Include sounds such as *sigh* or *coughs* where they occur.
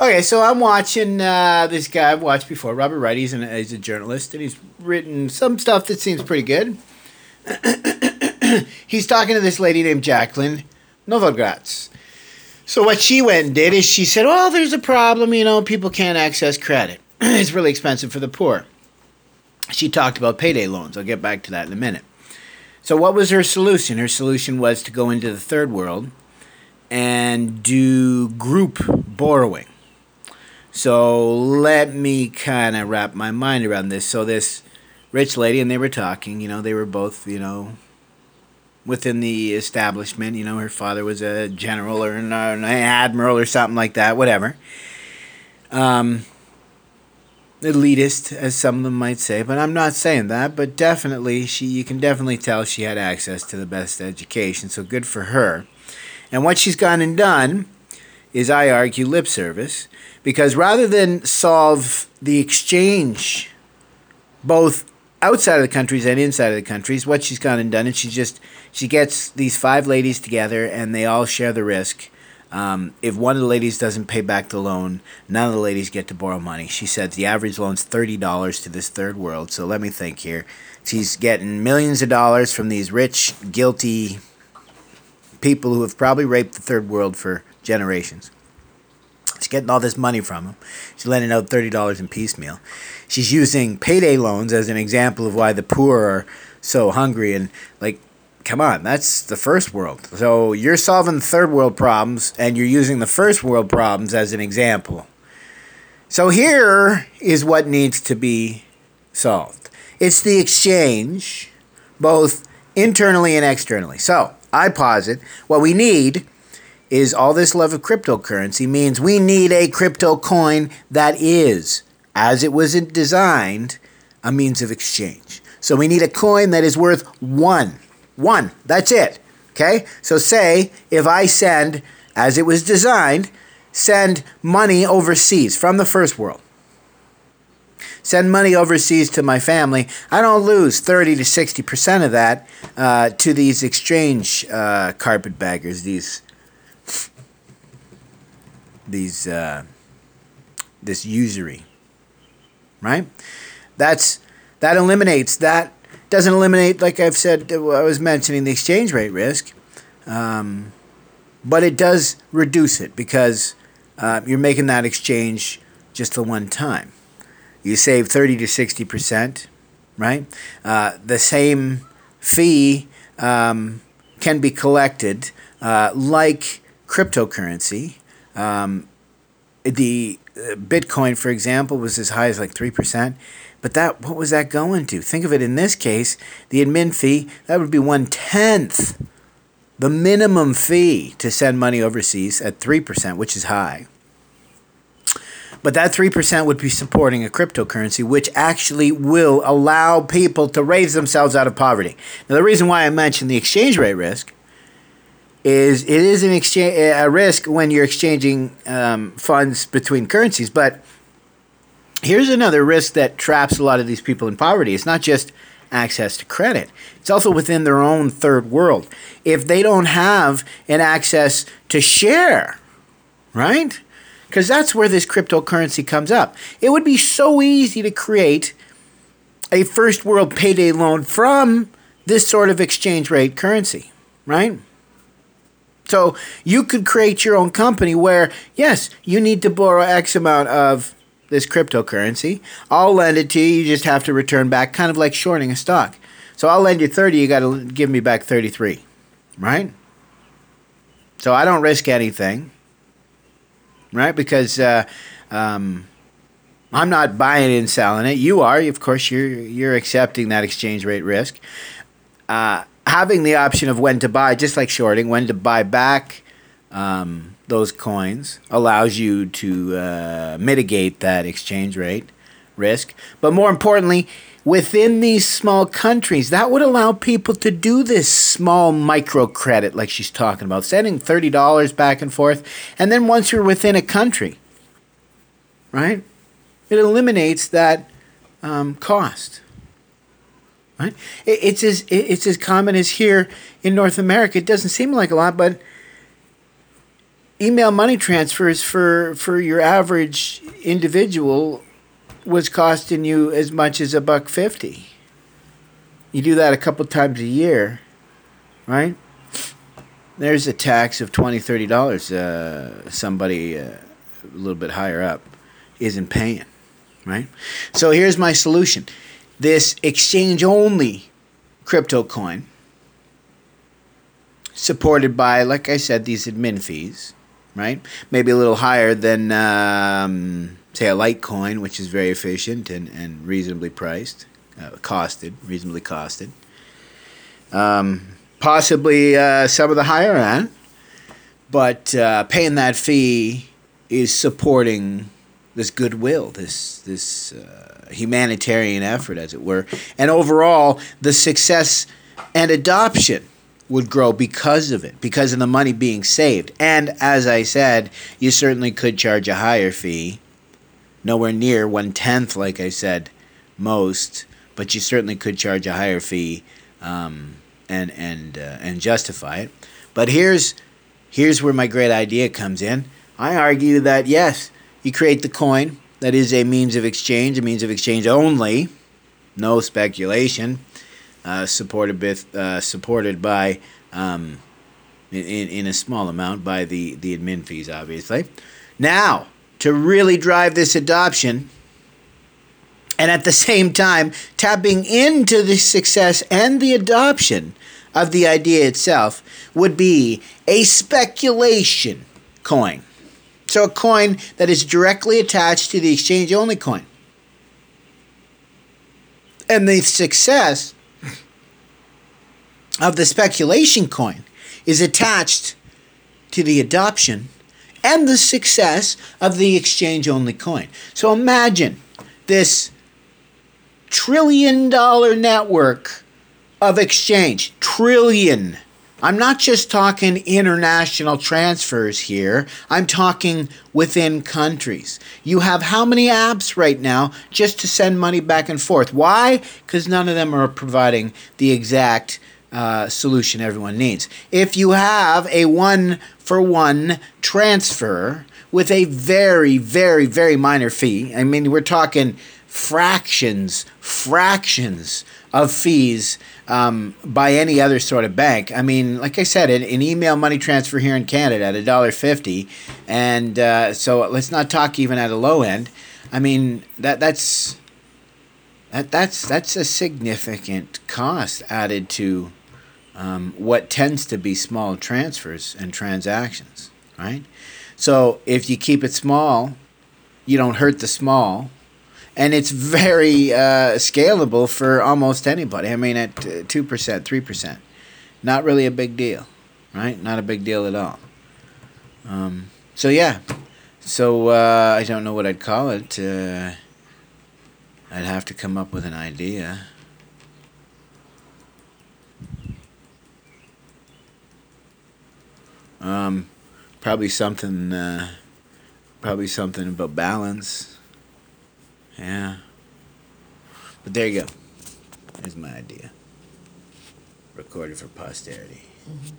Okay, so I'm watching uh, this guy I've watched before, Robert Wright. He's, an, he's a journalist, and he's written some stuff that seems pretty good. *coughs* he's talking to this lady named Jacqueline Novogratz. So what she went and did is she said, "Oh, there's a problem. You know, people can't access credit. *coughs* it's really expensive for the poor." She talked about payday loans. I'll get back to that in a minute. So what was her solution? Her solution was to go into the third world and do group borrowing. So let me kind of wrap my mind around this. So this rich lady and they were talking, you know, they were both, you know, within the establishment. You know, her father was a general or an, an admiral or something like that, whatever. Um, elitist, as some of them might say, but I'm not saying that. But definitely, she you can definitely tell she had access to the best education, so good for her. And what she's gone and done is, I argue, lip service, because rather than solve the exchange, both outside of the countries and inside of the countries, what she's gone and done, is she just she gets these five ladies together, and they all share the risk um, if one of the ladies doesn't pay back the loan, none of the ladies get to borrow money. She says the average loan's thirty dollars to this third world. So let me think here. She's getting millions of dollars from these rich, guilty people who have probably raped the third world for generations. She's getting all this money from them. She's lending out thirty dollars in piecemeal. She's using payday loans as an example of why the poor are so hungry and like come on, that's the first world. So you're solving third world problems and you're using the first world problems as an example. So here is what needs to be solved it's the exchange, both internally and externally. So I posit what we need is all this love of cryptocurrency means we need a crypto coin that is, as it was designed, a means of exchange. So we need a coin that is worth one one. That's it. Okay? So say if I send, as it was designed, send money overseas from the first world. Send money overseas to my family. I don't lose 30 to 60% of that uh, to these exchange uh, carpetbaggers, these, these, uh, this usury. Right? That's, that eliminates that doesn't eliminate, like I've said, I was mentioning the exchange rate risk, um, but it does reduce it because uh, you're making that exchange just the one time. You save 30 to 60%, right? Uh, the same fee um, can be collected uh, like cryptocurrency. Um, the uh, Bitcoin, for example, was as high as like 3%. But that what was that going to? Think of it in this case, the admin fee, that would be one tenth the minimum fee to send money overseas at 3%, which is high. But that 3% would be supporting a cryptocurrency, which actually will allow people to raise themselves out of poverty. Now, the reason why I mentioned the exchange rate risk is it is an exchange, a risk when you're exchanging um, funds between currencies, but here's another risk that traps a lot of these people in poverty. It's not just access to credit. It's also within their own third world. If they don't have an access to share, right? Because that's where this cryptocurrency comes up. It would be so easy to create a first world payday loan from this sort of exchange rate currency, right? So you could create your own company where, yes, you need to borrow X amount of this cryptocurrency. I'll lend it to you. You just have to return back, kind of like shorting a stock. So I'll lend you 30, you got to give me back 33, right? So I don't risk anything, right? Because uh, um, I'm not buying and selling it. You are, of course. You're you're accepting that exchange rate risk. Uh, having the option of when to buy, just like shorting, when to buy back. Um, those coins allows you to uh, mitigate that exchange rate risk. But more importantly, within these small countries, that would allow people to do this small microcredit, like she's talking about, sending $30 back and forth. And then once you're within a country, right, it eliminates that um, cost. Right? it's, as, it's as common as here in North America. It doesn't seem like a lot, but email money transfers for for your average individual was costing you as much as a buck fifty. You do that a couple times a year, right? There's a tax of twenty, thirty dollars. Uh, somebody uh, a little bit higher up isn't paying, right? So here's my solution: this exchange-only crypto coin, supported by, like I said, these admin fees, right? Maybe a little higher than, um, say, a Litecoin, which is very efficient and, and reasonably priced, uh, costed, reasonably costed. Um, possibly uh, some of the higher end, but uh, paying that fee is supporting this goodwill, this this uh, humanitarian effort, as it were, and overall the success and adoption would grow because of it, because of the money being saved. And as I said, you certainly could charge a higher fee, nowhere near one tenth, like I said, most, but you certainly could charge a higher fee um, and and uh, and justify it. But here's here's where my great idea comes in. I argue that yes, you create the coin that is a means of exchange, a means of exchange only, no speculation, uh, supported with uh, supported by um, in, in a small amount by the the admin fees, obviously. Now to really drive this adoption. And at the same time, tapping into the success and the adoption of the idea itself would be a speculation coin. So, a coin that is directly attached to the exchange only coin. And the success of the speculation coin is attached to the adoption and the success of the exchange only coin. So, imagine this trillion dollar network of exchange. Trillion. I'm not just talking international transfers here. I'm talking within countries. You have how many apps right now just to send money back and forth? Why? Because none of them are providing the exact uh, solution everyone needs. If you have a one for one transfer with a very, very, very minor fee, I mean, we're talking fractions, fractions of fees um, by any other sort of bank. I mean, like I said, an, an email money transfer here in Canada at a dollar fifty, and uh, so let's not talk even at a low end. I mean that that's that that's that's a significant cost added to um, what tends to be small transfers and transactions, right? So if you keep it small, you don't hurt the small and it's very uh, scalable for almost anybody. I mean, at two percent, three percent, not really a big deal, right? Not a big deal at all. Um, so yeah, so uh, I don't know what I'd call it. Uh, I'd have to come up with an idea. Um, probably something. Uh, probably something about balance. Yeah. But there you go. There's my idea. Recorded for posterity. Mm-hmm.